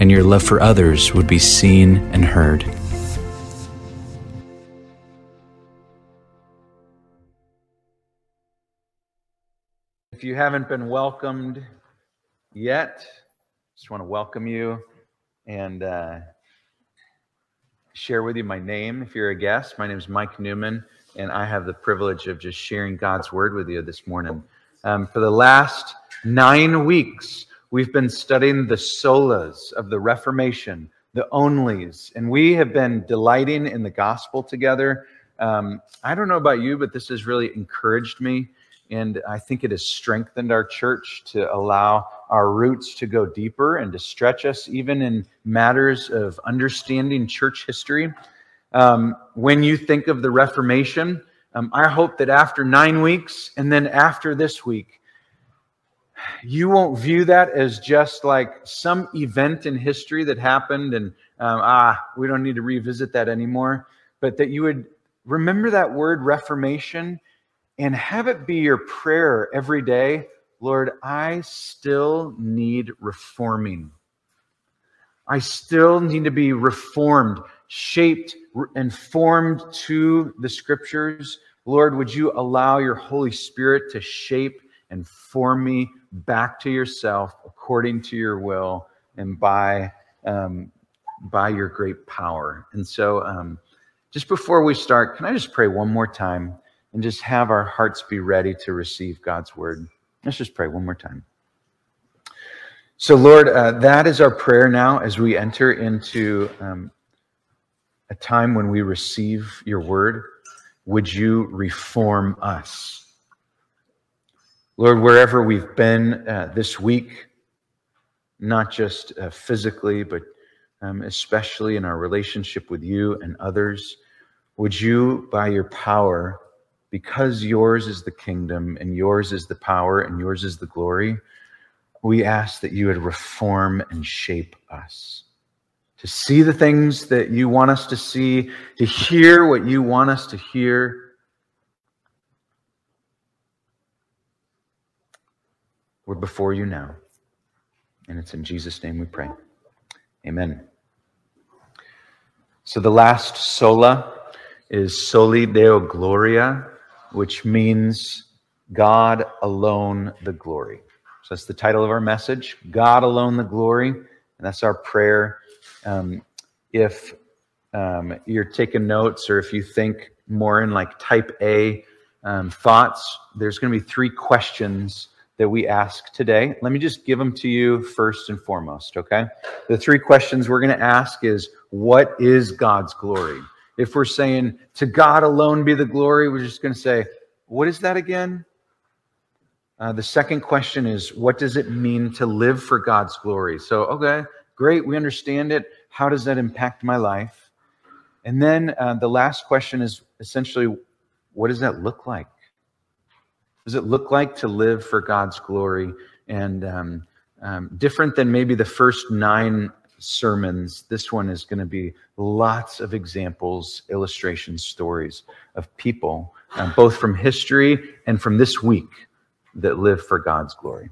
and your love for others would be seen and heard. If you haven't been welcomed yet, just want to welcome you and uh, share with you my name. If you're a guest, my name is Mike Newman, and I have the privilege of just sharing God's word with you this morning. Um, for the last nine weeks, We've been studying the solas of the Reformation, the onlys, and we have been delighting in the gospel together. Um, I don't know about you, but this has really encouraged me, and I think it has strengthened our church to allow our roots to go deeper and to stretch us even in matters of understanding church history. Um, when you think of the Reformation, um, I hope that after nine weeks and then after this week, you won't view that as just like some event in history that happened and um, ah, we don't need to revisit that anymore, but that you would remember that word reformation and have it be your prayer every day. Lord, I still need reforming. I still need to be reformed, shaped, and formed to the scriptures. Lord, would you allow your Holy Spirit to shape and form me back to yourself according to your will and by um, by your great power. And so, um, just before we start, can I just pray one more time and just have our hearts be ready to receive God's word? Let's just pray one more time. So, Lord, uh, that is our prayer now as we enter into um, a time when we receive your word. Would you reform us? Lord, wherever we've been uh, this week, not just uh, physically, but um, especially in our relationship with you and others, would you, by your power, because yours is the kingdom and yours is the power and yours is the glory, we ask that you would reform and shape us to see the things that you want us to see, to hear what you want us to hear We're before you now. And it's in Jesus' name we pray. Amen. So the last sola is soli deo gloria, which means God alone the glory. So that's the title of our message God alone the glory. And that's our prayer. Um, if um, you're taking notes or if you think more in like type A um, thoughts, there's going to be three questions that we ask today. Let me just give them to you first and foremost, okay? The three questions we're going to ask is what is God's glory? If we're saying to God alone be the glory, we're just going to say, what is that again? Uh, the second question is, what does it mean to live for God's glory? So, okay, great, we understand it. How does that impact my life? And then uh, the last question is essentially, what does that look like? Does it look like to live for God's glory? And um, um, different than maybe the first nine sermons, this one is going to be lots of examples, illustrations, stories of people, uh, both from history and from this week, that live for God's glory.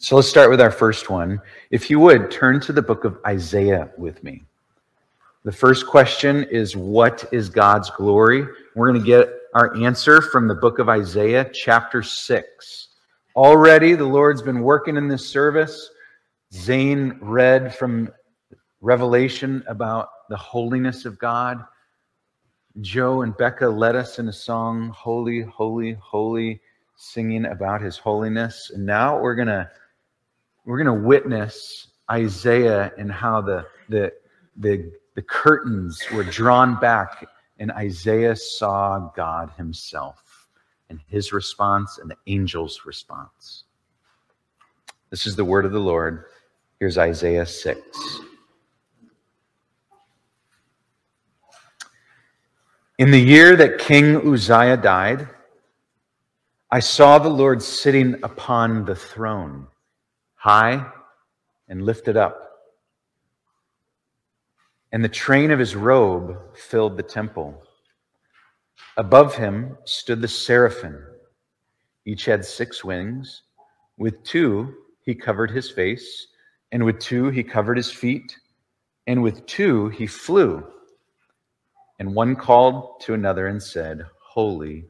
So let's start with our first one. If you would, turn to the book of Isaiah with me. The first question is What is God's glory? We're going to get our answer from the book of Isaiah, chapter 6. Already, the Lord's been working in this service. Zane read from Revelation about the holiness of God. Joe and Becca led us in a song, Holy, Holy, Holy, singing about his holiness. And now we're going to we're going to witness Isaiah and how the, the, the, the curtains were drawn back and Isaiah saw God himself and his response and the angel's response. This is the word of the Lord. Here's Isaiah 6. In the year that King Uzziah died, I saw the Lord sitting upon the throne, high and lifted up and the train of his robe filled the temple. Above him stood the seraphim. Each had six wings. With two he covered his face, and with two he covered his feet, and with two he flew. And one called to another and said, Holy,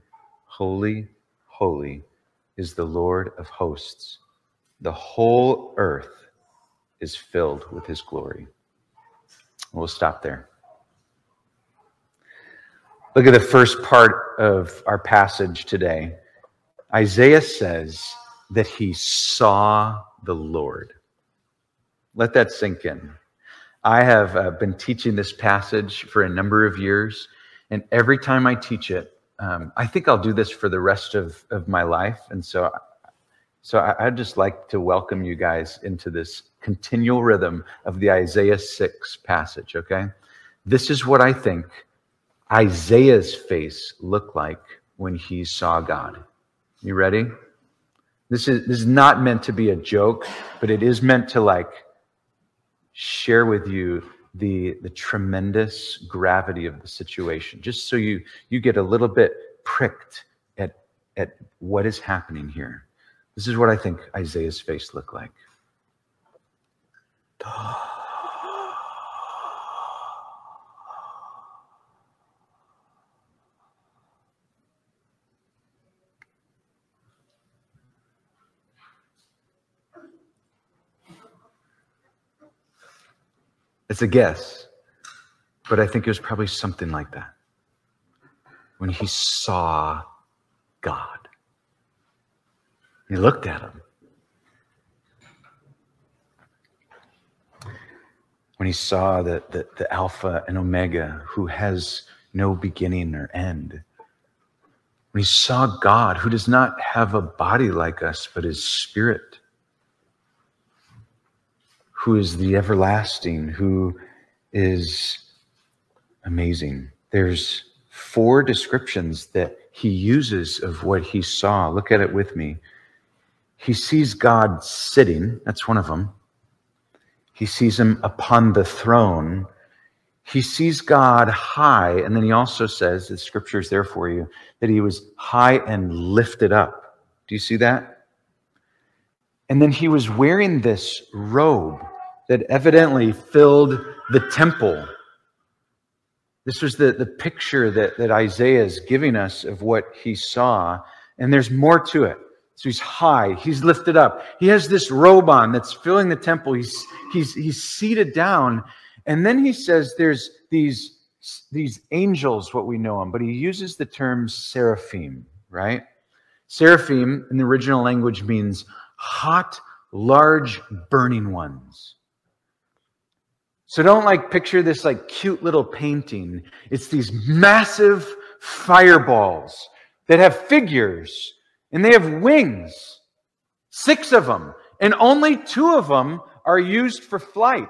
holy, holy is the Lord of hosts. The whole earth is filled with his glory. We'll stop there. Look at the first part of our passage today. Isaiah says that he saw the Lord. Let that sink in. I have uh, been teaching this passage for a number of years, and every time I teach it, um, I think I'll do this for the rest of, of my life. And so, so I, I'd just like to welcome you guys into this continual rhythm of the Isaiah 6 passage, okay? This is what I think Isaiah's face looked like when he saw God. You ready? This is, this is not meant to be a joke, but it is meant to like share with you the, the tremendous gravity of the situation, just so you, you get a little bit pricked at, at what is happening here. This is what I think Isaiah's face looked like. It's a guess, but I think it was probably something like that. When he saw God, he looked at him. When he saw the, the, the Alpha and Omega, who has no beginning or end. When he saw God, who does not have a body like us, but is spirit who is the everlasting, who is amazing. There's four descriptions that he uses of what he saw. Look at it with me. He sees God sitting, that's one of them. He sees him upon the throne. He sees God high, and then he also says, the scripture is there for you, that he was high and lifted up. Do you see that? And then he was wearing this robe that evidently filled the temple. This was the, the picture that, that Isaiah is giving us of what he saw. And there's more to it. So he's high, he's lifted up. He has this robe on that's filling the temple. He's, he's, he's seated down. And then he says there's these, these angels, what we know them, but he uses the term seraphim, right? Seraphim in the original language means hot, large, burning ones. So don't like picture this like cute little painting. It's these massive fireballs that have figures and they have wings. Six of them. And only two of them are used for flight.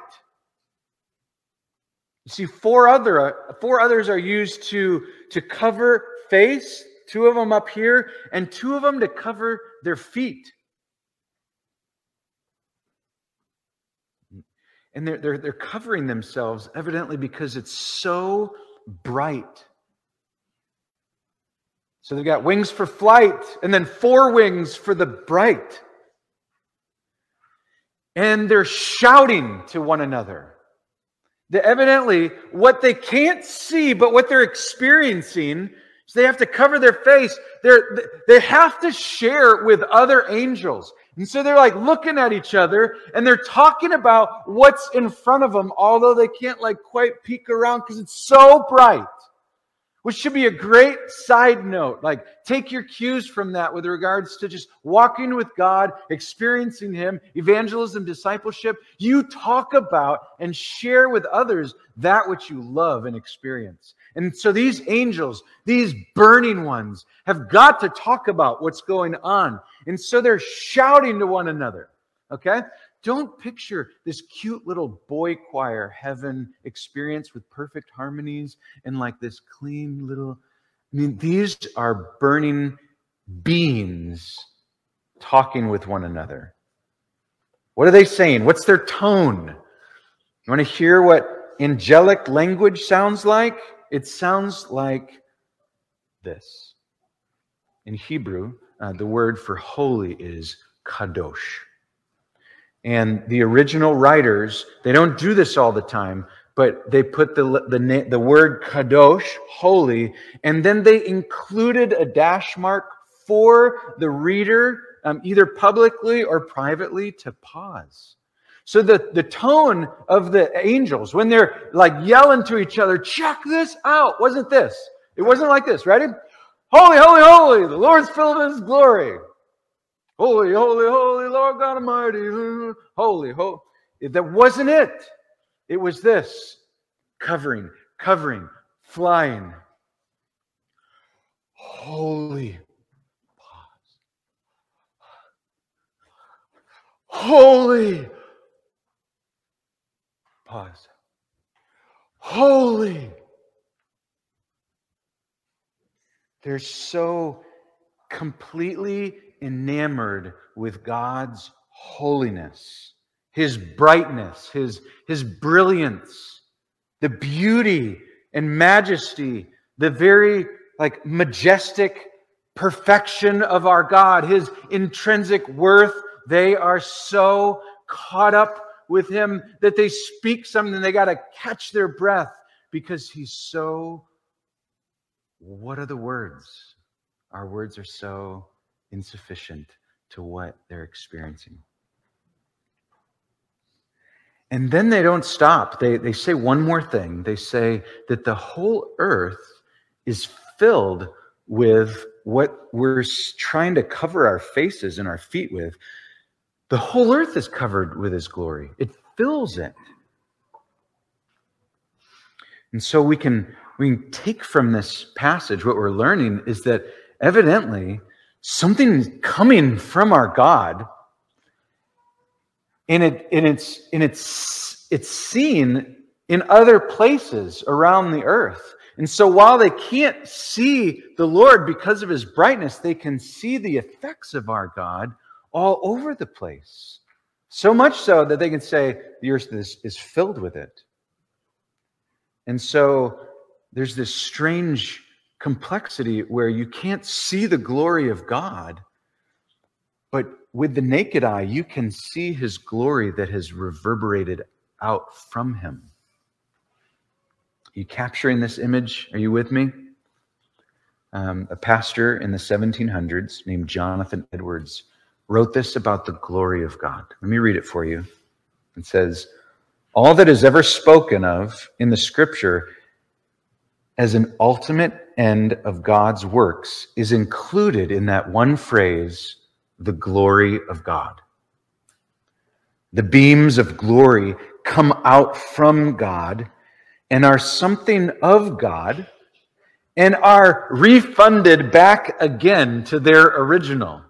You see, four other four others are used to, to cover face, two of them up here, and two of them to cover their feet. And they're, they're, they're covering themselves, evidently, because it's so bright. So they've got wings for flight and then four wings for the bright. And they're shouting to one another. They evidently, what they can't see, but what they're experiencing, is they have to cover their face. They're, they have to share with other angels. And so they're like looking at each other and they're talking about what's in front of them, although they can't like quite peek around because it's so bright. Which should be a great side note. Like, take your cues from that with regards to just walking with God, experiencing Him, evangelism, discipleship. You talk about and share with others that which you love and experience. And so these angels, these burning ones, have got to talk about what's going on. And so they're shouting to one another. Okay? Don't picture this cute little boy choir heaven experience with perfect harmonies and like this clean little. I mean, these are burning beings talking with one another. What are they saying? What's their tone? You want to hear what angelic language sounds like? It sounds like this. In Hebrew, uh, the word for holy is kadosh. And the original writers, they don't do this all the time, but they put the, the, the word kadosh, holy, and then they included a dash mark for the reader, um, either publicly or privately, to pause. So the, the tone of the angels, when they're like yelling to each other, check this out, wasn't this. It wasn't like this. Ready? Holy, holy, holy, the Lord's filled with his glory. Holy, holy, holy, Lord God Almighty. Holy, holy. That wasn't it. It was this covering, covering, flying. Holy. Pause. Holy. Pause. Holy. They're so completely enamored with God's holiness, His brightness, His, His brilliance, the beauty and majesty, the very like majestic perfection of our God, His intrinsic worth. They are so caught up with Him that they speak something, they got to catch their breath because He's so. What are the words? Our words are so insufficient to what they're experiencing. And then they don't stop. They, they say one more thing. They say that the whole earth is filled with what we're trying to cover our faces and our feet with. The whole earth is covered with his glory, it fills it. And so we can we can take from this passage what we're learning is that evidently something coming from our God, and it and it's and it's it's seen in other places around the earth. And so while they can't see the Lord because of his brightness, they can see the effects of our God all over the place. So much so that they can say the earth is, is filled with it. And so there's this strange complexity where you can't see the glory of God, but with the naked eye, you can see his glory that has reverberated out from him. Are you capturing this image? Are you with me? Um, a pastor in the 1700s named Jonathan Edwards wrote this about the glory of God. Let me read it for you. It says, All that is ever spoken of in the scripture as an ultimate end of God's works is included in that one phrase, the glory of God. The beams of glory come out from God and are something of God and are refunded back again to their original.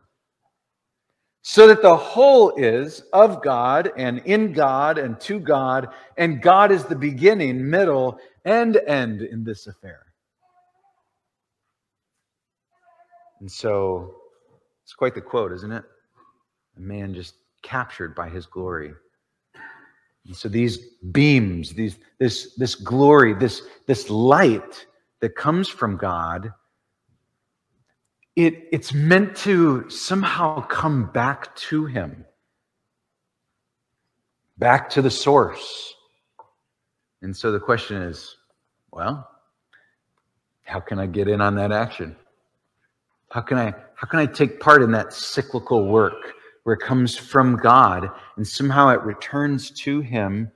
So that the whole is of God and in God and to God, and God is the beginning, middle, and end in this affair. And so it's quite the quote, isn't it? A man just captured by his glory. And so these beams, these this this glory, this this light that comes from God, it, it's meant to somehow come back to him. Back to the source. And so the question is, well, how can I get in on that action? How can I how can I take part in that cyclical work where it comes from God and somehow it returns to him?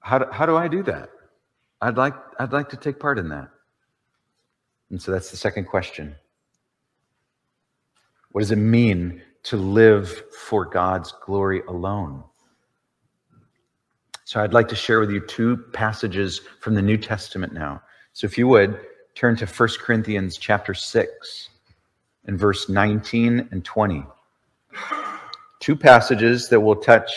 How do, how do I do that? I'd like I'd like to take part in that. And so that's the second question. What does it mean to live for God's glory alone? So I'd like to share with you two passages from the New Testament now. So if you would, turn to 1 Corinthians chapter 6 and verse 19 and 20. two passages that we'll touch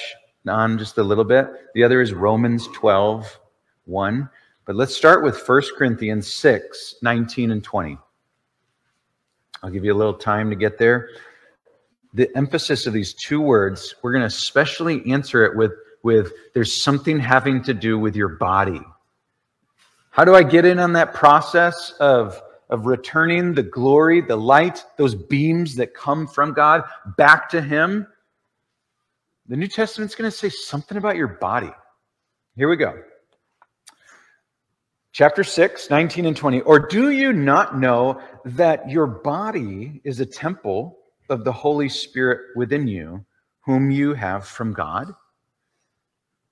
on just a little bit. The other is Romans 12, 1. But let's start with 1 Corinthians 6, 19 and 20. I'll give you a little time to get there. The emphasis of these two words, we're going to especially answer it with, with there's something having to do with your body. How do I get in on that process of, of returning the glory, the light, those beams that come from God back to Him? The New Testament's going to say something about your body. Here we go. Chapter 6, 19 and 20. Or do you not know that your body is a temple of the Holy Spirit within you, whom you have from God?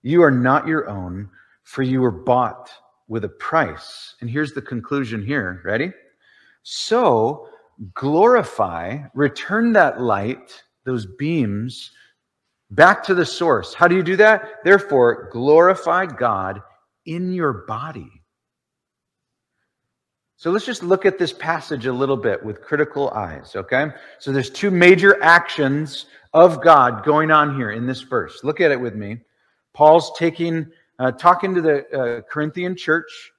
You are not your own, for you were bought with a price. And here's the conclusion here. Ready? So glorify, return that light, those beams, back to the source. How do you do that? Therefore, glorify God in your body so let's just look at this passage a little bit with critical eyes, okay? So there's two major actions of God going on here in this verse. Look at it with me. Paul's taking uh, talking to the uh, Corinthian church,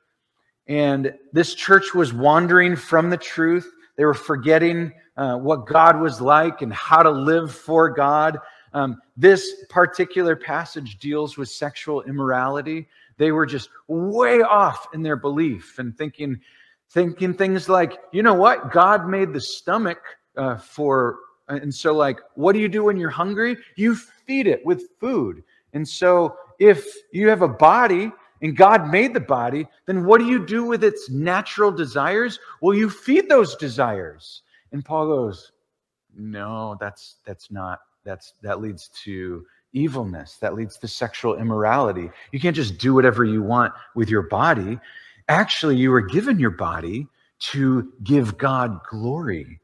and this church was wandering from the truth. They were forgetting uh, what God was like and how to live for God. Um, this particular passage deals with sexual immorality. They were just way off in their belief and thinking, thinking things like, you know what? God made the stomach uh, for, and so, like, what do you do when you're hungry? You feed it with food. And so, if you have a body and God made the body, then what do you do with its natural desires? Well, you feed those desires. And Paul goes, no, that's that's not that's that leads to evilness that leads to sexual immorality you can't just do whatever you want with your body Actually, you were given your body to give God glory.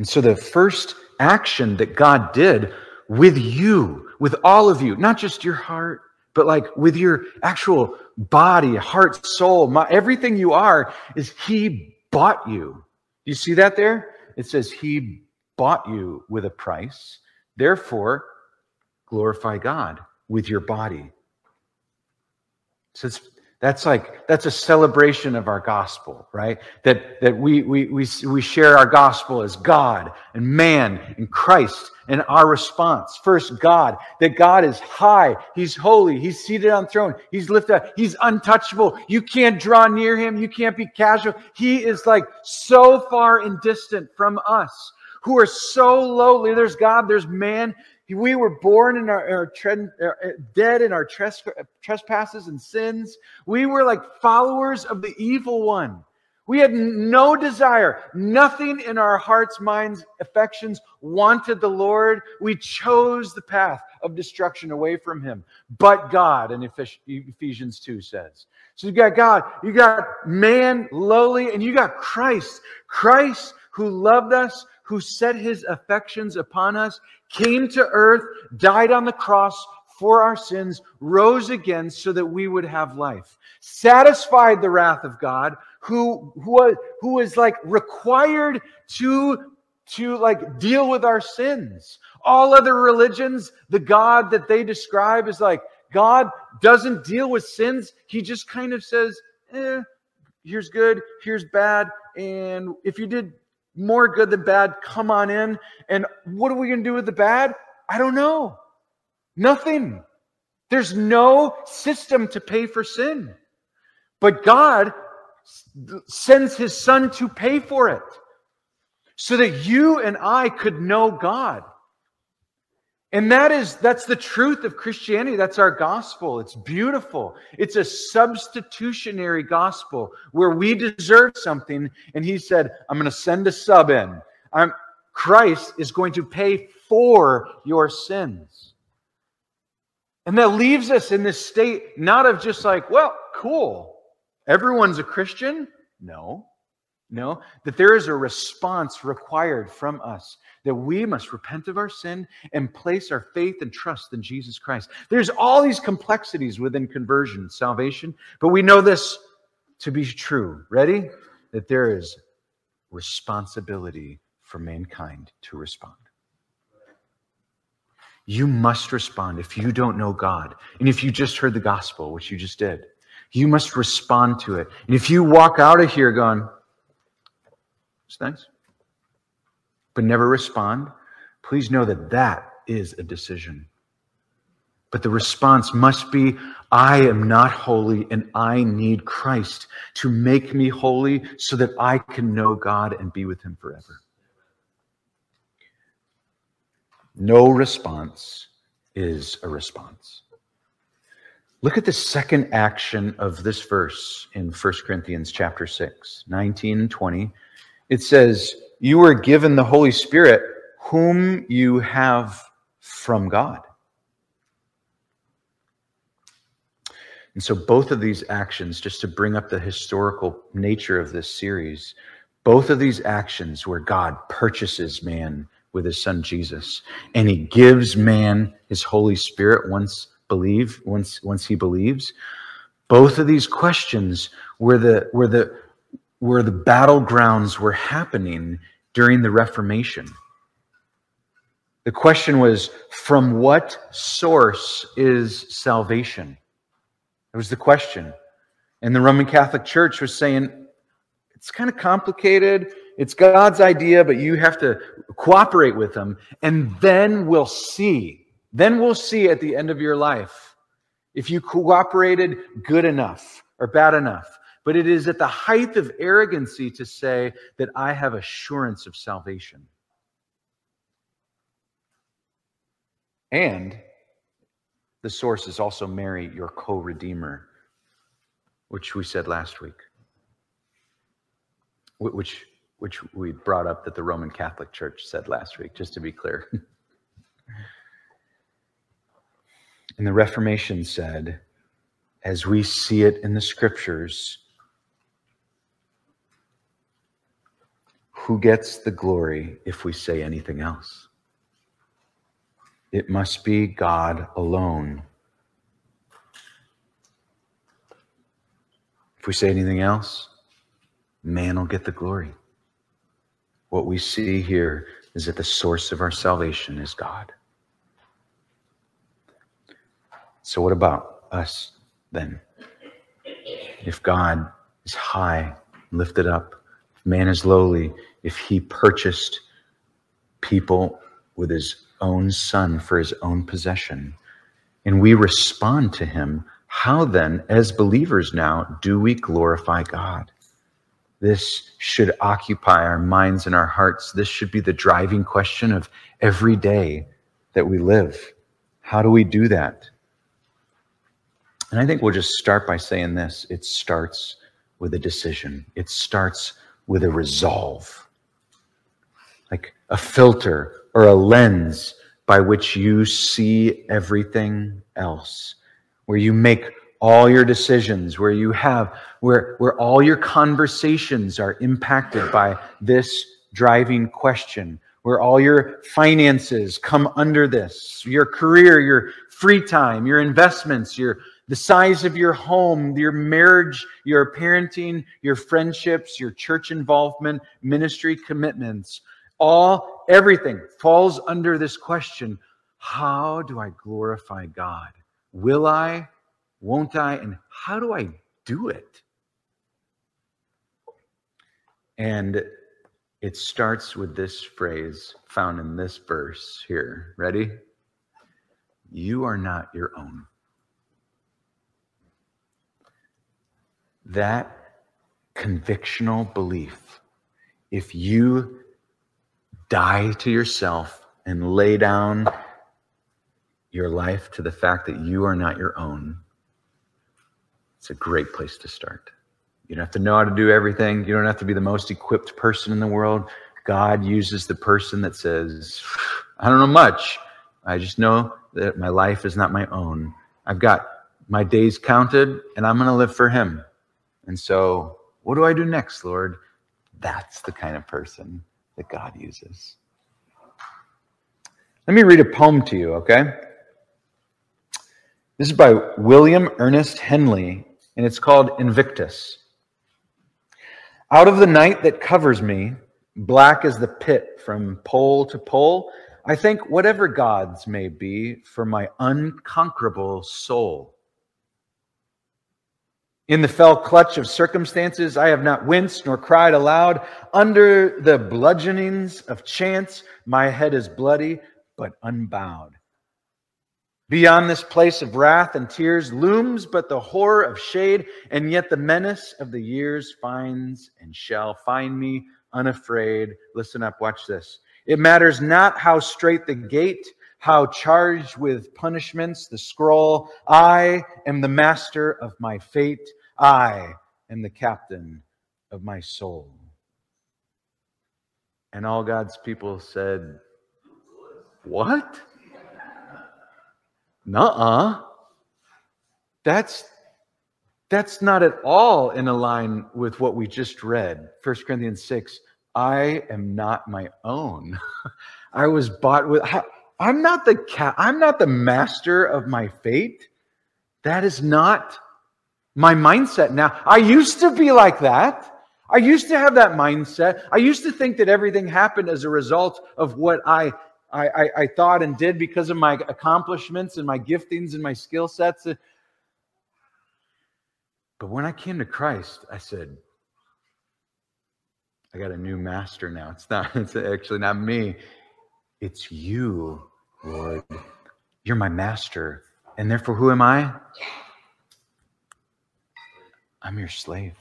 And so the first action that God did with you, with all of you, not just your heart, but like with your actual body, heart, soul, my, everything you are, is He bought you. You see that there? It says He bought you with a price. Therefore, glorify God with your body. So it's, that's like that's a celebration of our gospel, right? That that we we we we share our gospel as God and man and Christ and our response. First, God, that God is high, He's holy, He's seated on throne, He's lifted up, He's untouchable. You can't draw near Him, you can't be casual. He is like so far and distant from us who are so lowly. There's God, there's man, we were born in our, our uh, uh, dead in our tres- trespasses and sins. We were like followers of the evil one. We had no desire, nothing in our hearts, minds, affections wanted the Lord. We chose the path of destruction away from Him. But God, and Ephesians 2 says. So you got God, you got man lowly, and you got Christ. Christ who loved us, who set his affections upon us, came to earth, died on the cross for our sins, rose again so that we would have life, satisfied the wrath of God, who, who, who is like required to, to like deal with our sins. All other religions, the God that they describe is like, God doesn't deal with sins. He just kind of says, eh, here's good, here's bad. And if you did more good than bad. Come on in. And what are we going to do with the bad? I don't know. Nothing. There's no system to pay for sin. But God sends his son to pay for it so that you and I could know God. And that is that's the truth of Christianity. That's our gospel. It's beautiful. It's a substitutionary gospel where we deserve something and he said, "I'm going to send a sub in. I'm Christ is going to pay for your sins." And that leaves us in this state not of just like, well, cool. Everyone's a Christian? No. No, that there is a response required from us, that we must repent of our sin and place our faith and trust in Jesus Christ. There's all these complexities within conversion, salvation, but we know this to be true. Ready? That there is responsibility for mankind to respond. You must respond if you don't know God. And if you just heard the gospel, which you just did, you must respond to it. And if you walk out of here going, it's nice, but never respond, please know that that is a decision. But the response must be I am not holy and I need Christ to make me holy so that I can know God and be with Him forever. No response is a response. Look at the second action of this verse in 1 Corinthians chapter 6, 19 and 20. It says, You were given the Holy Spirit, whom you have from God. And so, both of these actions, just to bring up the historical nature of this series, both of these actions where God purchases man with his son Jesus and he gives man his Holy Spirit once believe once once he believes both of these questions were the were the where the battlegrounds were happening during the Reformation. The question was from what source is salvation? It was the question. And the Roman Catholic Church was saying, it's kind of complicated. It's God's idea, but you have to cooperate with Him. And then we'll see. Then we'll see at the end of your life if you cooperated good enough or bad enough. But it is at the height of arrogancy to say that I have assurance of salvation. And the source is also Mary, your co redeemer, which we said last week, which, which we brought up that the Roman Catholic Church said last week, just to be clear. and the Reformation said, as we see it in the scriptures, who gets the glory if we say anything else? It must be God alone. If we say anything else, man will get the glory. What we see here is that the source of our salvation is God. So, what about us then? If God is high, lifted up, man is lowly, if he purchased people with his own son for his own possession, and we respond to him, how then, as believers now, do we glorify God? This should occupy our minds and our hearts. This should be the driving question of every day that we live. How do we do that? And I think we'll just start by saying this it starts with a decision, it starts with a resolve, like a filter or a lens by which you see everything else, where you make all your decisions, where you have, where, where all your conversations are impacted by this driving question, where all your finances come under this, your career, your free time, your investments, your the size of your home, your marriage, your parenting, your friendships, your church involvement, ministry commitments, all, everything falls under this question How do I glorify God? Will I? Won't I? And how do I do it? And it starts with this phrase found in this verse here. Ready? You are not your own. That convictional belief, if you die to yourself and lay down your life to the fact that you are not your own, it's a great place to start. You don't have to know how to do everything. You don't have to be the most equipped person in the world. God uses the person that says, I don't know much. I just know that my life is not my own. I've got my days counted and I'm going to live for Him. And so, what do I do next, Lord? That's the kind of person that God uses. Let me read a poem to you, okay? This is by William Ernest Henley, and it's called Invictus. Out of the night that covers me, black as the pit from pole to pole. I thank whatever gods may be for my unconquerable soul. In the fell clutch of circumstances, I have not winced nor cried aloud. Under the bludgeonings of chance, my head is bloody, but unbowed. Beyond this place of wrath and tears looms but the horror of shade, and yet the menace of the years finds and shall find me unafraid. Listen up, watch this. It matters not how straight the gate, how charged with punishments the scroll. I am the master of my fate. I am the captain of my soul. And all God's people said, What? Nuh-uh. That's that's not at all in line with what we just read. 1 Corinthians 6. I am not my own. I was bought with I'm not the cat, I'm not the master of my fate. That is not my mindset now. I used to be like that. I used to have that mindset. I used to think that everything happened as a result of what I I, I, I thought and did because of my accomplishments and my giftings and my skill sets. But when I came to Christ, I said, I got a new master now. It's not, it's actually not me. It's you, Lord. You're my master. And therefore, who am I? I'm your slave.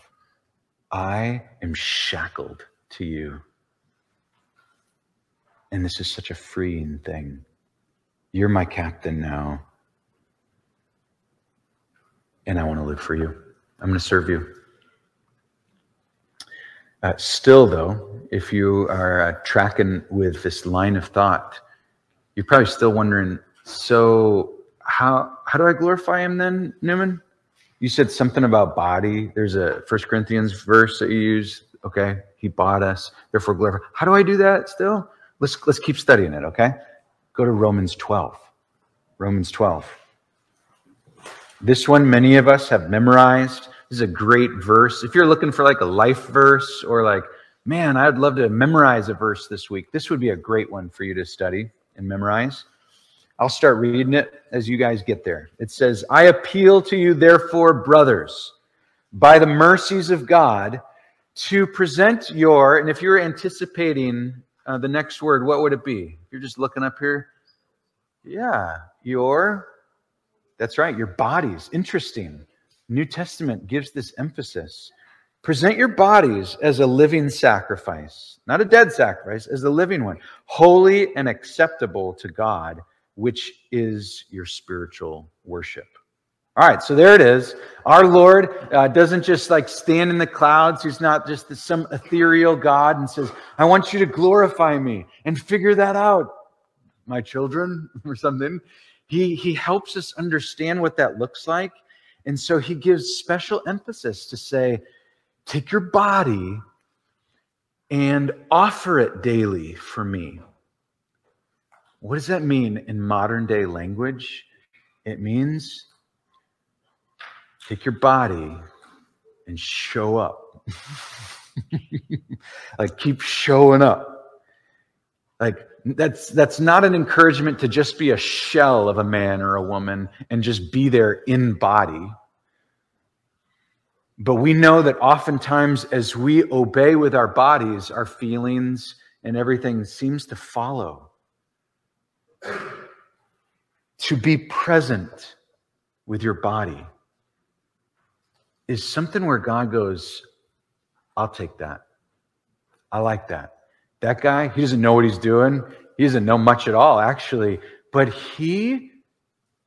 I am shackled to you. And this is such a freeing thing. You're my captain now. And I want to live for you. I'm going to serve you. Uh, still, though, if you are uh, tracking with this line of thought, you're probably still wondering so, how, how do I glorify him then, Newman? You said something about body. There's a First Corinthians verse that you use. Okay, he bought us, therefore glorify. How do I do that still? Let's, let's keep studying it, okay? Go to Romans 12. Romans 12. This one, many of us have memorized. This is a great verse. If you're looking for like a life verse or like, man, I'd love to memorize a verse this week, this would be a great one for you to study and memorize. I'll start reading it as you guys get there. It says, I appeal to you, therefore, brothers, by the mercies of God, to present your, and if you're anticipating uh, the next word, what would it be? You're just looking up here. Yeah, your, that's right, your bodies. Interesting. New Testament gives this emphasis. Present your bodies as a living sacrifice, not a dead sacrifice, as a living one, holy and acceptable to God, which is your spiritual worship. All right, so there it is. Our Lord uh, doesn't just like stand in the clouds. He's not just some ethereal God and says, I want you to glorify me and figure that out, my children, or something. He, he helps us understand what that looks like. And so he gives special emphasis to say, take your body and offer it daily for me. What does that mean in modern day language? It means Take your body and show up. like keep showing up. Like that's that's not an encouragement to just be a shell of a man or a woman and just be there in body. But we know that oftentimes as we obey with our bodies, our feelings and everything seems to follow. To be present with your body is something where God goes, I'll take that. I like that. That guy, he doesn't know what he's doing. He doesn't know much at all, actually. But he,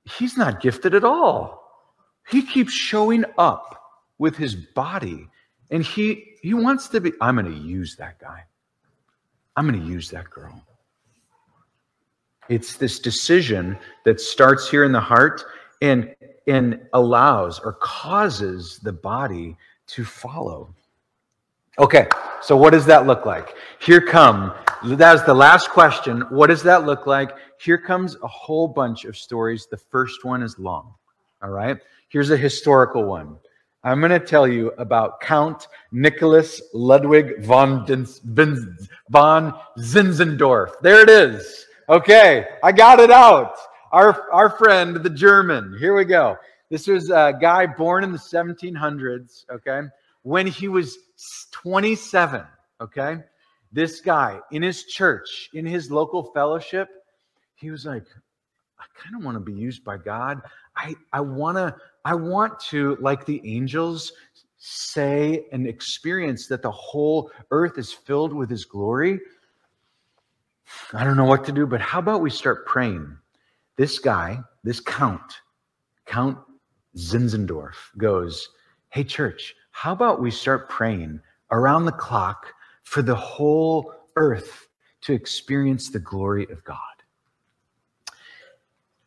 he's not gifted at all. He keeps showing up with his body. And he he wants to be, I'm going to use that guy. I'm going to use that girl. It's this decision that starts here in the heart and and allows or causes the body to follow. Okay, so what does that look like? Here come, that's the last question. What does that look like? Here comes a whole bunch of stories. The first one is long, all right? Here's a historical one. I'm going to tell you about Count Nicholas Ludwig von, Dins, von Zinzendorf. There it is. Okay, I got it out. Our, our friend, the German. Here we go. This was a guy born in the 1700s, okay? When he was 27, okay? This guy in his church, in his local fellowship, he was like, I kind of want to be used by God. I, I want to I want to, like the angels, say and experience that the whole earth is filled with his glory. I don't know what to do, but how about we start praying? This guy, this count, Count Zinzendorf, goes, Hey, church, how about we start praying around the clock for the whole earth to experience the glory of God?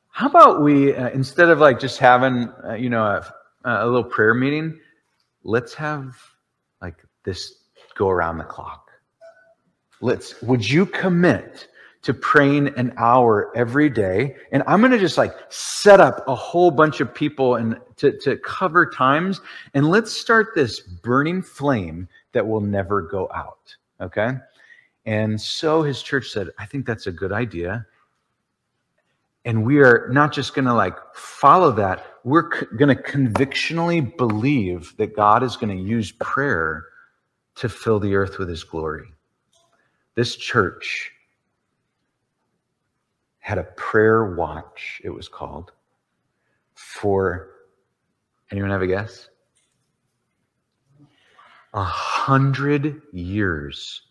How about we, uh, instead of like just having, uh, you know, a, a little prayer meeting, let's have like this go around the clock. Let's, would you commit to praying an hour every day? And I'm going to just like set up a whole bunch of people and to, to cover times. And let's start this burning flame that will never go out. Okay. And so his church said, I think that's a good idea. And we are not just going to like follow that, we're c- going to convictionally believe that God is going to use prayer to fill the earth with his glory. This church had a prayer watch, it was called, for anyone have a guess? A hundred years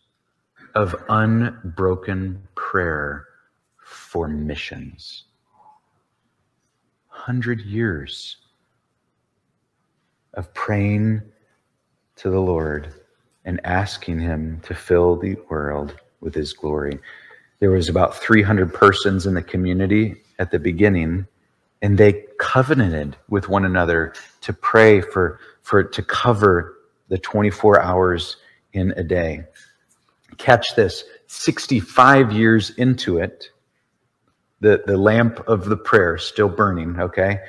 of unbroken prayer for missions. 100 years of praying to the Lord and asking Him to fill the world with His glory. There was about 300 persons in the community at the beginning, and they covenanted with one another to pray for, for to cover the 24 hours in a day. Catch this 65 years into it, the, the lamp of the prayer still burning, okay?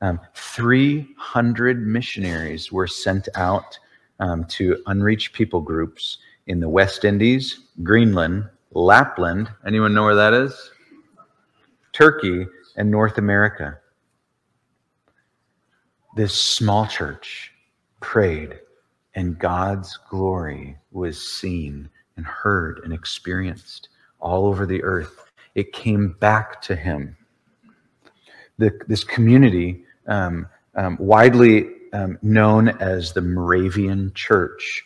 Um, 300 missionaries were sent out um, to unreached people groups in the West Indies, Greenland, Lapland. Anyone know where that is? Turkey and North America. This small church prayed, and God's glory was seen and heard and experienced all over the earth it came back to him. The, this community, um, um, widely um, known as the Moravian Church,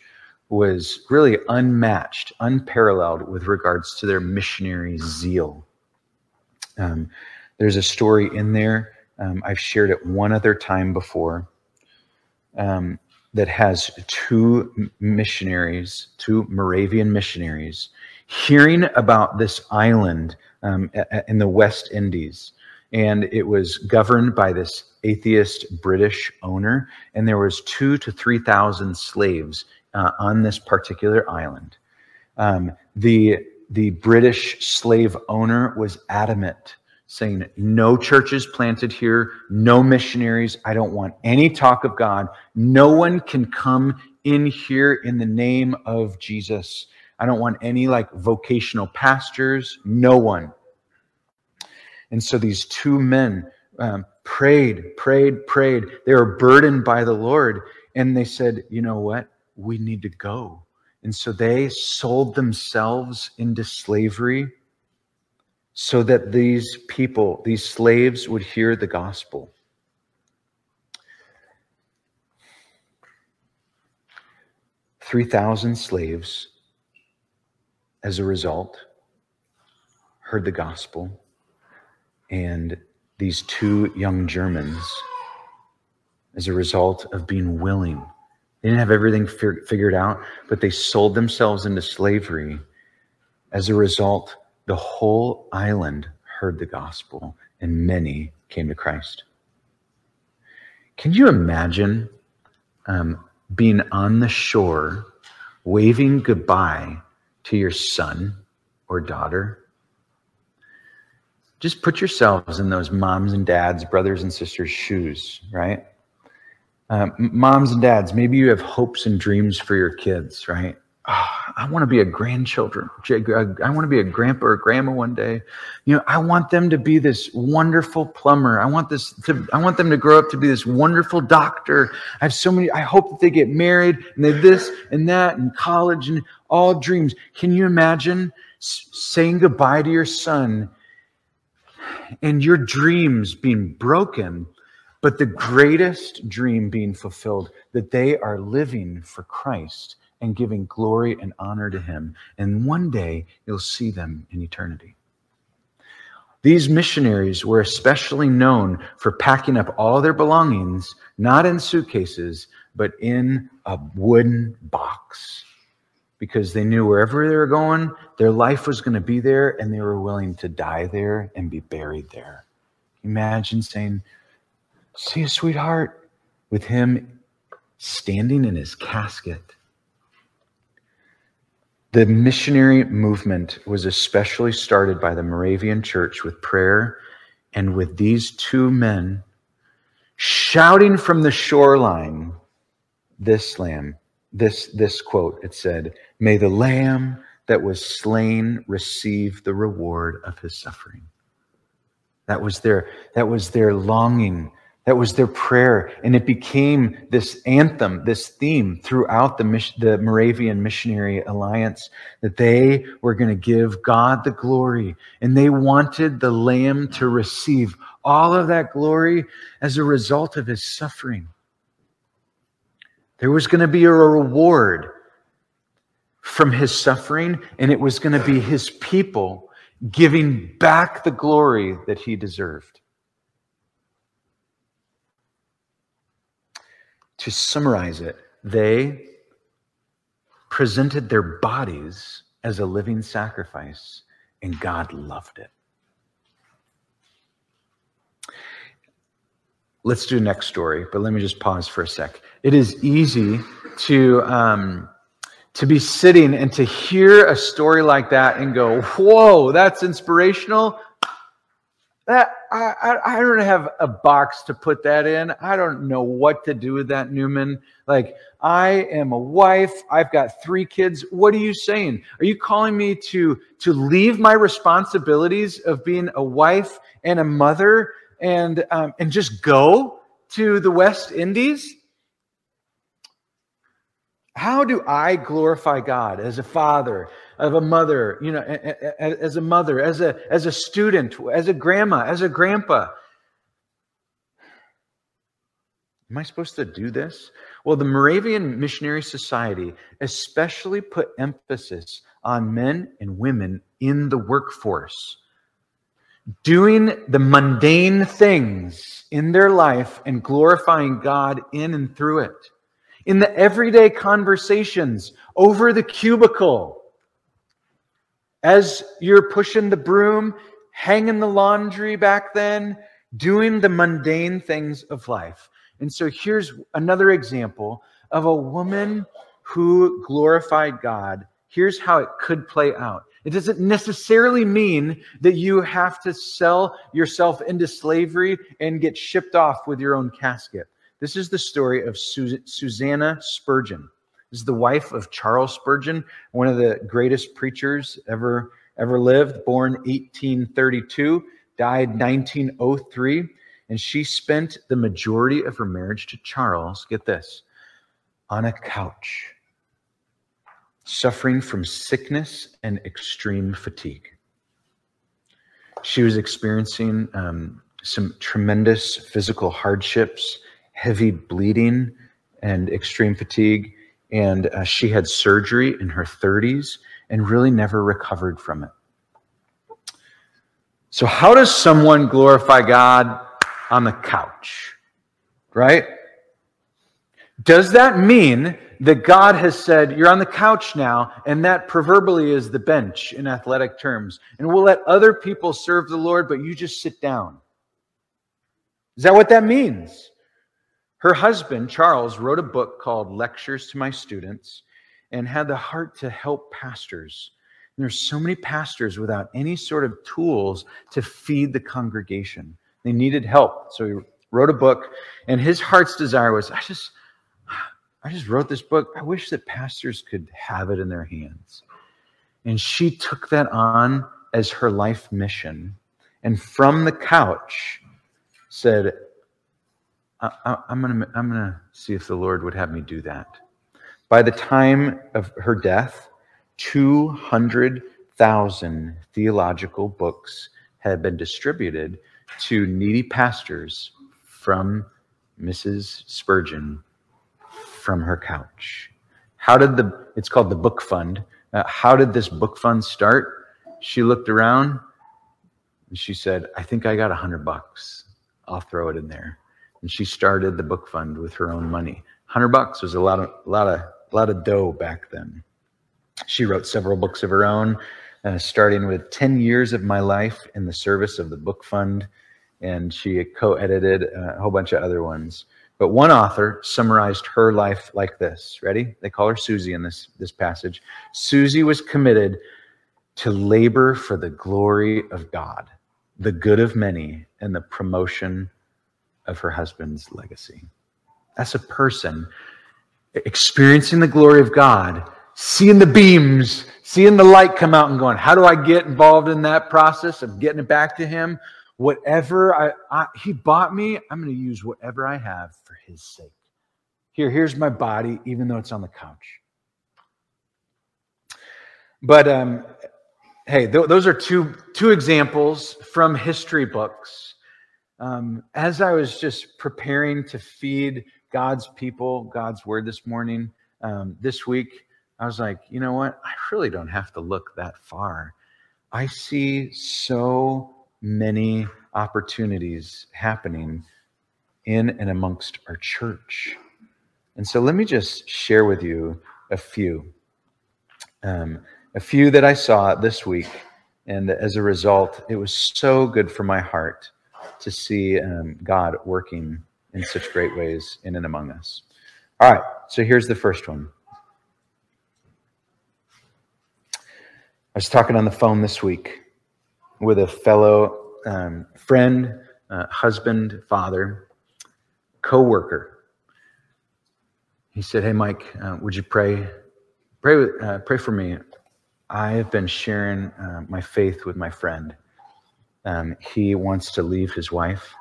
was really unmatched, unparalleled with regards to their missionary zeal. Um, there's a story in there, um, I've shared it one other time before, um, that has two missionaries, two Moravian missionaries, hearing about this island um, in the West Indies. And it was governed by this atheist British owner. And there was two to 3,000 slaves uh, on this particular island. Um, the, the British slave owner was adamant, saying, No churches planted here, no missionaries. I don't want any talk of God. No one can come in here in the name of Jesus. I don't want any like vocational pastors, no one. And so these two men um, prayed, prayed, prayed. They were burdened by the Lord. And they said, you know what? We need to go. And so they sold themselves into slavery so that these people, these slaves, would hear the gospel. Three thousand slaves, as a result, heard the gospel and these two young Germans, as a result of being willing, they didn't have everything figured out, but they sold themselves into slavery. As a result, the whole island heard the gospel and many came to Christ. Can you imagine um, being on the shore, waving goodbye to your son or daughter? Just put yourselves in those moms and dads, brothers and sisters' shoes, right? Um, moms and dads, maybe you have hopes and dreams for your kids, right? Oh, I want to be a grandchildren. I want to be a grandpa or grandma one day. You know, I want them to be this wonderful plumber. I want this to, I want them to grow up to be this wonderful doctor. I have so many, I hope that they get married and they this and that and college and all dreams. Can you imagine saying goodbye to your son and your dreams being broken but the greatest dream being fulfilled that they are living for Christ and giving glory and honor to Him. And one day you'll see them in eternity. These missionaries were especially known for packing up all their belongings, not in suitcases, but in a wooden box, because they knew wherever they were going, their life was going to be there, and they were willing to die there and be buried there. Imagine saying, See a sweetheart with him standing in his casket. The missionary movement was especially started by the Moravian church with prayer and with these two men shouting from the shoreline this lamb, this, this quote, it said, May the lamb that was slain receive the reward of his suffering. That was their, that was their longing that was their prayer. And it became this anthem, this theme throughout the, the Moravian Missionary Alliance that they were going to give God the glory. And they wanted the Lamb to receive all of that glory as a result of his suffering. There was going to be a reward from his suffering, and it was going to be his people giving back the glory that he deserved. to summarize it, they presented their bodies as a living sacrifice, and God loved it. Let's do next story, but let me just pause for a sec. It is easy to um, to be sitting and to hear a story like that and go, "Whoa, that's inspirational." That I, I, I don't have a box to put that in. I don't know what to do with that, Newman. Like, I am a wife. I've got three kids. What are you saying? Are you calling me to to leave my responsibilities of being a wife and a mother and um, and just go to the West Indies? How do I glorify God as a father, of a mother, you know, as a mother, as a as a student, as a grandma, as a grandpa? Am I supposed to do this? Well, the Moravian Missionary Society especially put emphasis on men and women in the workforce, doing the mundane things in their life and glorifying God in and through it in the everyday conversations over the cubicle. As you're pushing the broom, hanging the laundry back then, doing the mundane things of life. And so here's another example of a woman who glorified God. Here's how it could play out. It doesn't necessarily mean that you have to sell yourself into slavery and get shipped off with your own casket. This is the story of Susanna Spurgeon. This is the wife of Charles Spurgeon, one of the greatest preachers ever ever lived, born 1832, died 1903, and she spent the majority of her marriage to Charles, get this, on a couch, suffering from sickness and extreme fatigue. She was experiencing um, some tremendous physical hardships heavy bleeding and extreme fatigue. And uh, she had surgery in her 30s and really never recovered from it. So, how does someone glorify God on the couch? Right? Does that mean that God has said, You're on the couch now, and that proverbially is the bench in athletic terms, and we'll let other people serve the Lord, but you just sit down? Is that what that means? Her husband, Charles, wrote a book called Lectures to My Students and had the heart to help pastors. And there's so many pastors without any sort of tools to feed the congregation. They needed help. So he wrote a book, and his heart's desire was, I just, I just wrote this book. I wish that pastors could have it in their hands. And she took that on as her life mission. And from the couch said, I, am going to I'm going to see if the Lord would have me do that. By the time of her death, 200,000 theological books had been distributed to needy pastors from Mrs. Spurgeon from her couch. How did the, it's called the book fund. Uh, how did this book fund start? She looked around and she said, I think I got a hundred bucks. I'll throw it in there. And she started the book fund with her own money. Hundred bucks was a lot of, a lot of, a lot of dough back then. She wrote several books of her own, uh, starting with 10 years of my life in the service of the book fund. And she co edited uh, a whole bunch of other ones. But one author summarized her life like this. Ready? They call her Susie in this, this passage. Susie was committed to labor for the glory of God, the good of many, and the promotion of her husband's legacy. That's a person experiencing the glory of God, seeing the beams, seeing the light come out and going, How do I get involved in that process of getting it back to Him? Whatever I, I he bought me, I'm going to use whatever I have for his sake. Here, here's my body, even though it's on the couch. But um, hey, th- those are two two examples from history books. Um, as I was just preparing to feed God's people, God's word this morning, um, this week, I was like, you know what? I really don't have to look that far. I see so many opportunities happening in and amongst our church. And so let me just share with you a few. Um, a few that I saw this week. And as a result, it was so good for my heart to see um, God working in such great ways in and among us. All right, so here's the first one. I was talking on the phone this week with a fellow um, friend, uh, husband, father, co-worker. He said, "Hey, Mike, uh, would you pray? Pray, uh, pray for me. I have been sharing uh, my faith with my friend. Um, he wants to leave his wife.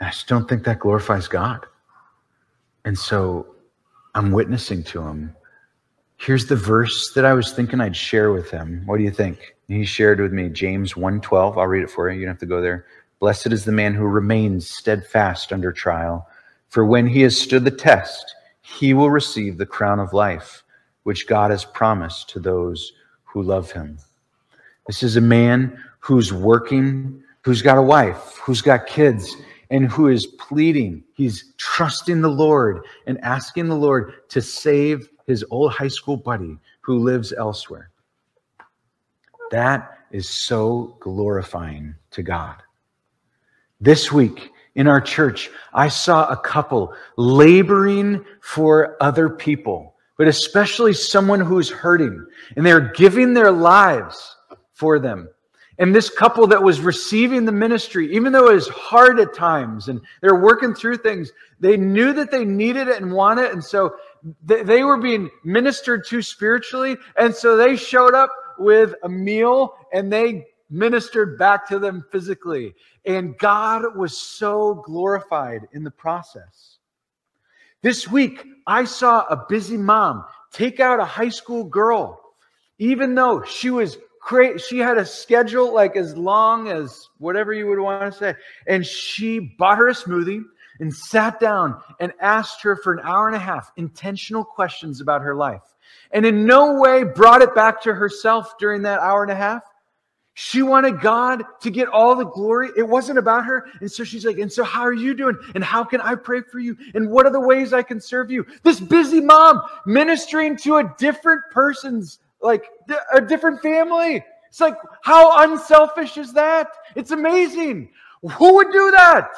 I just don't think that glorifies God. And so I'm witnessing to him. Here's the verse that I was thinking I'd share with him. What do you think? He shared with me James 1:12. I'll read it for you. You don't have to go there. Blessed is the man who remains steadfast under trial, for when he has stood the test, he will receive the crown of life which God has promised to those who love him. This is a man who's working, who's got a wife, who's got kids, and who is pleading. He's trusting the Lord and asking the Lord to save his old high school buddy who lives elsewhere. That is so glorifying to God. This week in our church, I saw a couple laboring for other people, but especially someone who's hurting, and they're giving their lives for them. And this couple that was receiving the ministry, even though it was hard at times and they're working through things, they knew that they needed it and wanted it. And so they were being ministered to spiritually. And so they showed up with a meal and they ministered back to them physically. And God was so glorified in the process. This week, I saw a busy mom take out a high school girl, even though she was great. She had a schedule like as long as whatever you would want to say. And she bought her a smoothie and sat down and asked her for an hour and a half intentional questions about her life and in no way brought it back to herself during that hour and a half. She wanted God to get all the glory. It wasn't about her. And so she's like, and so how are you doing? And how can I pray for you? And what are the ways I can serve you? This busy mom ministering to a different person's, like a different family. It's like, how unselfish is that? It's amazing. Who would do that?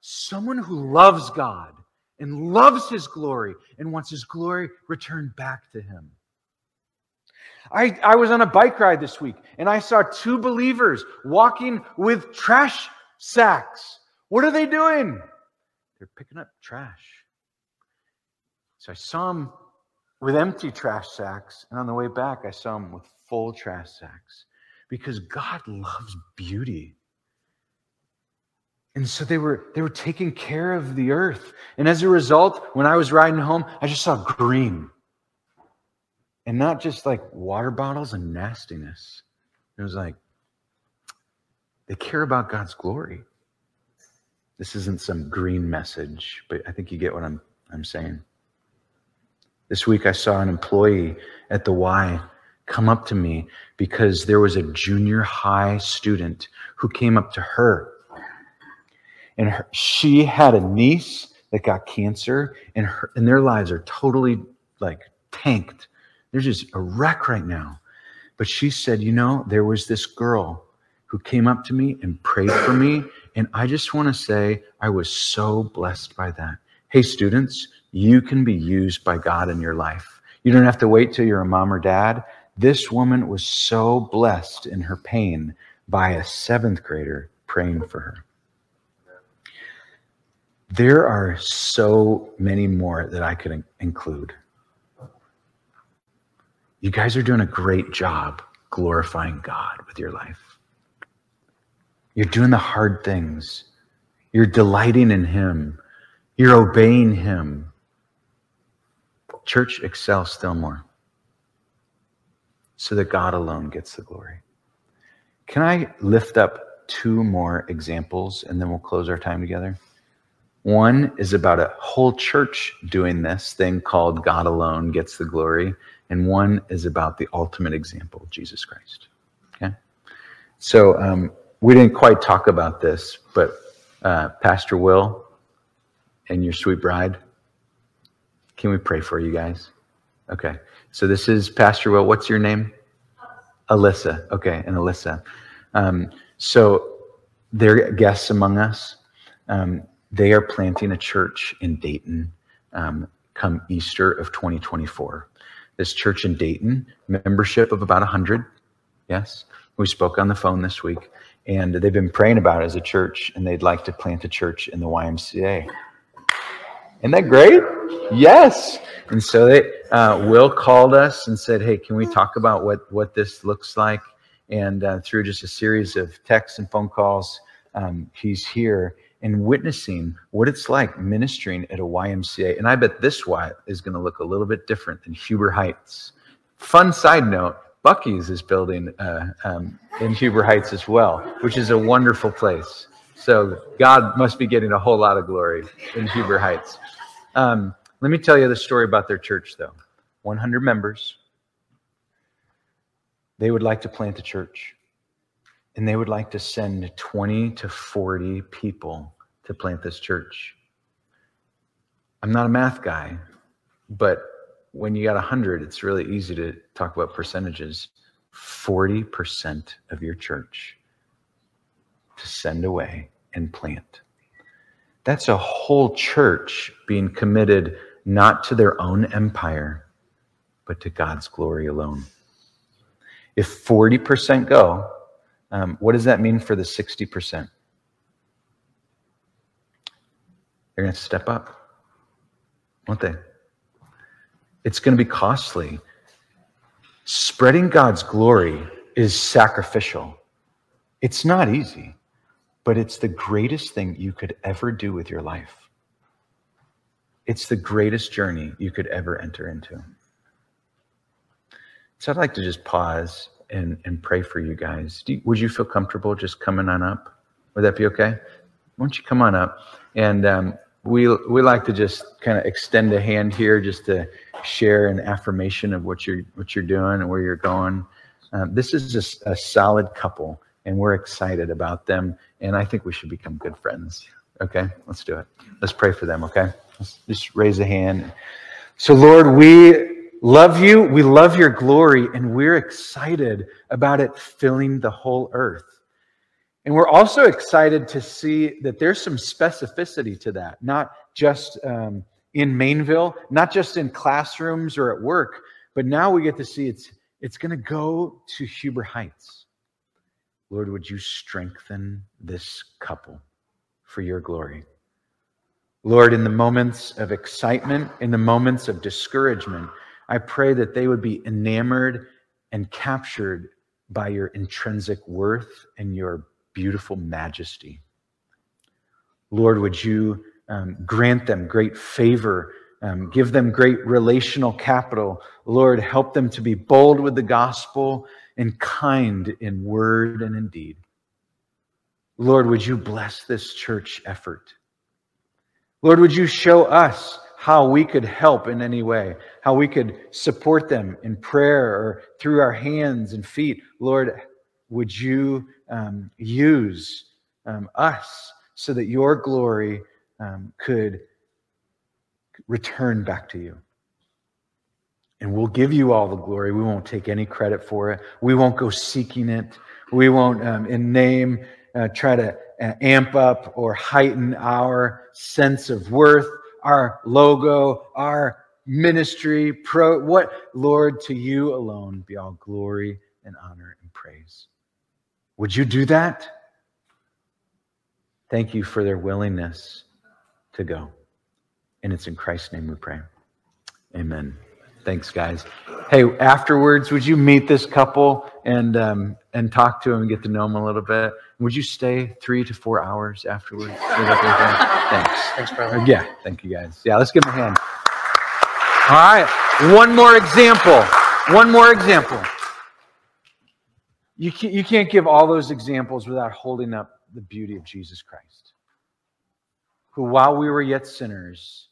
Someone who loves God and loves his glory and wants his glory returned back to him. I, I was on a bike ride this week and I saw two believers walking with trash sacks, What are they doing? They're picking up trash. So I saw them with empty trash sacks. And on the way back, I saw them with full trash sacks because God loves beauty. And so they were they were taking care of the earth. And as a result, when I was riding home, I just saw green. And not just like water bottles and nastiness. It was like they care about God's glory. This isn't some green message, but I think you get what I'm I'm saying. This week I saw an employee at the Y come up to me because there was a junior high student who came up to her. And her, she had a niece that got cancer, and, her, and their lives are totally like tanked. They're just a wreck right now. But she said, You know, there was this girl who came up to me and prayed for me. And I just want to say, I was so blessed by that. Hey, students, you can be used by God in your life. You don't have to wait till you're a mom or dad. This woman was so blessed in her pain by a seventh grader praying for her. There are so many more that I could include. You guys are doing a great job glorifying God with your life. You're doing the hard things. You're delighting in Him. You're obeying Him. Church, excel still more so that God alone gets the glory. Can I lift up two more examples and then we'll close our time together? One is about a whole church doing this thing called God alone gets the glory. And one is about the ultimate example, Jesus Christ. Okay? So um, we didn't quite talk about this, but uh, Pastor Will and your sweet bride, can we pray for you guys? Okay. So this is Pastor Will. What's your name? Alyssa. Okay, and Alyssa. Um, so they're guests among us. Um, they are planting a church in Dayton um, come Easter of 2024. This church in Dayton, membership of about 100. Yes, we spoke on the phone this week, and they've been praying about as a church, and they'd like to plant a church in the YMCA. Isn't that great? Yes. And so they, uh, Will called us and said, "Hey, can we talk about what what this looks like?" And uh, through just a series of texts and phone calls, um, he's here and witnessing what it's like ministering at a YMCA. And I bet this Y is going to look a little bit different than Huber Heights. Fun side note: Buc-ee's is building uh, um, in Huber Heights as well, which is a wonderful place. So God must be getting a whole lot of glory in Huber Heights. Um, let me tell you the story about their church, though. 100 members. They would like to plant a church, and they would like to send 20 to 40 people to plant this church. I'm not a math guy, but when you got 100, it's really easy to talk about percentages. 40% of your church to send away and plant. That's a whole church being committed not to their own empire, but to God's glory alone. If 40% go, um, what does that mean for the 60%? They're going to step up, won't they? It's going to be costly. Spreading God's glory is sacrificial. It's not easy but it's the greatest thing you could ever do with your life. It's the greatest journey you could ever enter into. So I'd like to just pause and, and pray for you guys. You, would you feel comfortable just coming on up? Would that be okay? Why don't you come on up? And um, we we like to just kind of extend a hand here, just to share an affirmation of what you're what you're doing and where you're going. Um, this is just a solid couple and we're excited about them. And I think we should become good friends. Okay, let's do it. Let's pray for them. Okay, let's just raise a hand. So, Lord, we love you. We love your glory, and we're excited about it filling the whole earth. And we're also excited to see that there's some specificity to that, not just um, in Maineville, not just in classrooms or at work, but now we get to see it's it's going to go to Huber Heights. Lord, would you strengthen this couple? for your glory. Lord, in the moments of excitement, in the moments of discouragement, I pray that they would be enamored and captured by your intrinsic worth and your beautiful majesty. Lord, would you um, grant them great favor, um, give them great relational capital. Lord, help them to be bold with the gospel and kind in word and in deed. Lord, would you bless this church effort? Lord, would you show us how we could help in any way, how we could support them in prayer or through our hands and feet? Lord, would you um, use um, us so that your glory um, could return back to you? And we'll give you all the glory. We won't take any credit for it. We won't go seeking it. We won't, um, in name, uh, try to uh, amp up or heighten our sense of worth, our logo, our ministry, pro what Lord, to you alone be all glory and honor and praise. Would you do that? Thank you for their willingness to go. And it's in Christ's name we pray. Amen. Thanks, guys. Hey, afterwards, would you meet this couple and um, and talk to them and get to know them a little bit? Would you stay three to four hours afterwards? Thanks. Thanks, brother. Yeah, thank you, guys. Yeah, let's give them a hand. All right, one more example. One more example. You can't, you can't give all those examples without holding up the beauty of Jesus Christ, who, while we were yet sinners,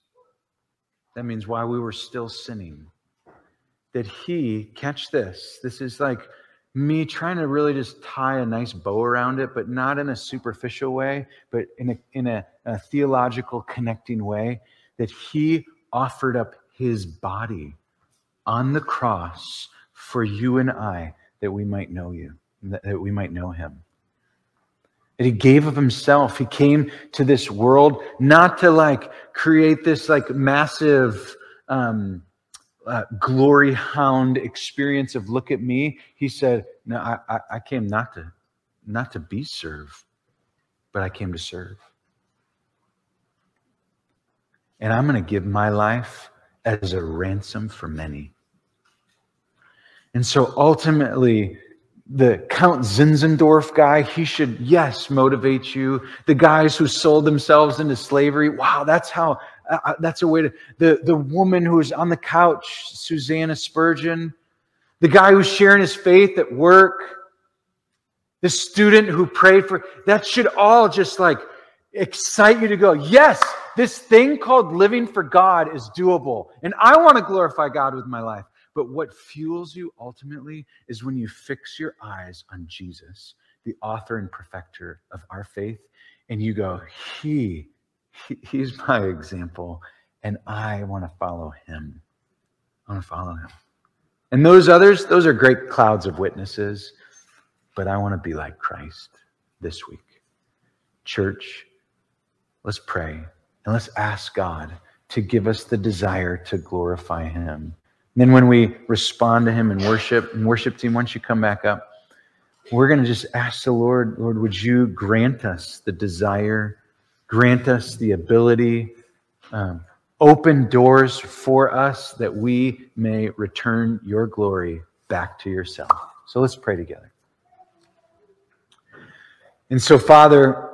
that means while we were still sinning, that he, catch this, this is like me trying to really just tie a nice bow around it, but not in a superficial way, but in a, in a, a theological connecting way, that he offered up his body on the cross for you and I that we might know you, that we might know him. That he gave of himself. He came to this world not to like create this like massive um, uh, glory hound experience of look at me. He said, "No, I, I, I came not to not to be served, but I came to serve, and I'm going to give my life as a ransom for many." And so ultimately, the Count Zinzendorf guy, he should, yes, motivate you. The guys who sold themselves into slavery, wow, that's how, uh, that's a way to, the, the woman who was on the couch, Susanna Spurgeon, the guy who's sharing his faith at work, the student who prayed for, that should all just like excite you to go, yes, this thing called living for God is doable. And I want to glorify God with my life. But what fuels you ultimately is when you fix your eyes on Jesus, the author and perfecter of our faith, and you go, He, he He's my example, and I want to follow Him. I want to follow Him. And those others, those are great clouds of witnesses, but I want to be like Christ this week. Church, let's pray and let's ask God to give us the desire to glorify Him. And then when we respond to Him in worship, and worship team, once you come back up, we're going to just ask the Lord, Lord, would you grant us the desire, grant us the ability, um, open doors for us that we may return your glory back to yourself. So let's pray together. And so, Father,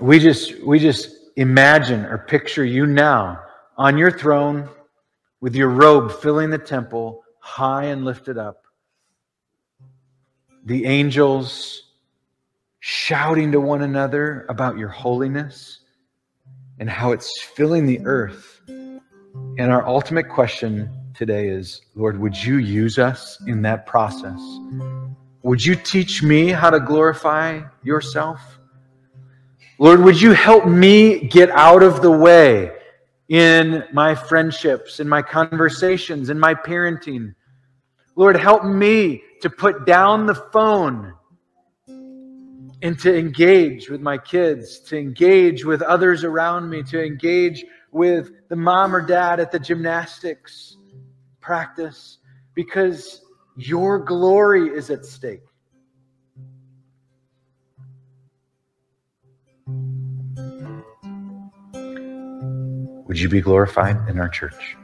we just we just imagine or picture you now on your throne with your robe filling the temple, high and lifted up. The angels shouting to one another about your holiness and how it's filling the earth. And our ultimate question today is Lord, would you use us in that process? Would you teach me how to glorify yourself? Lord, would you help me get out of the way in my friendships, in my conversations, in my parenting. Lord, help me to put down the phone and to engage with my kids, to engage with others around me, to engage with the mom or dad at the gymnastics practice, because your glory is at stake. Would you be glorified in our church?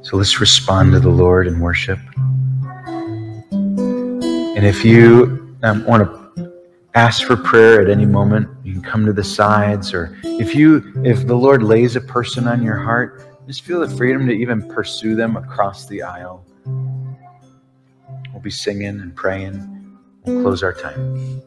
So let's respond to the Lord in worship. And if you um, want to ask for prayer at any moment, you can come to the sides. Or if you, if the Lord lays a person on your heart, just feel the freedom to even pursue them across the aisle. We'll be singing and praying. We'll close our time.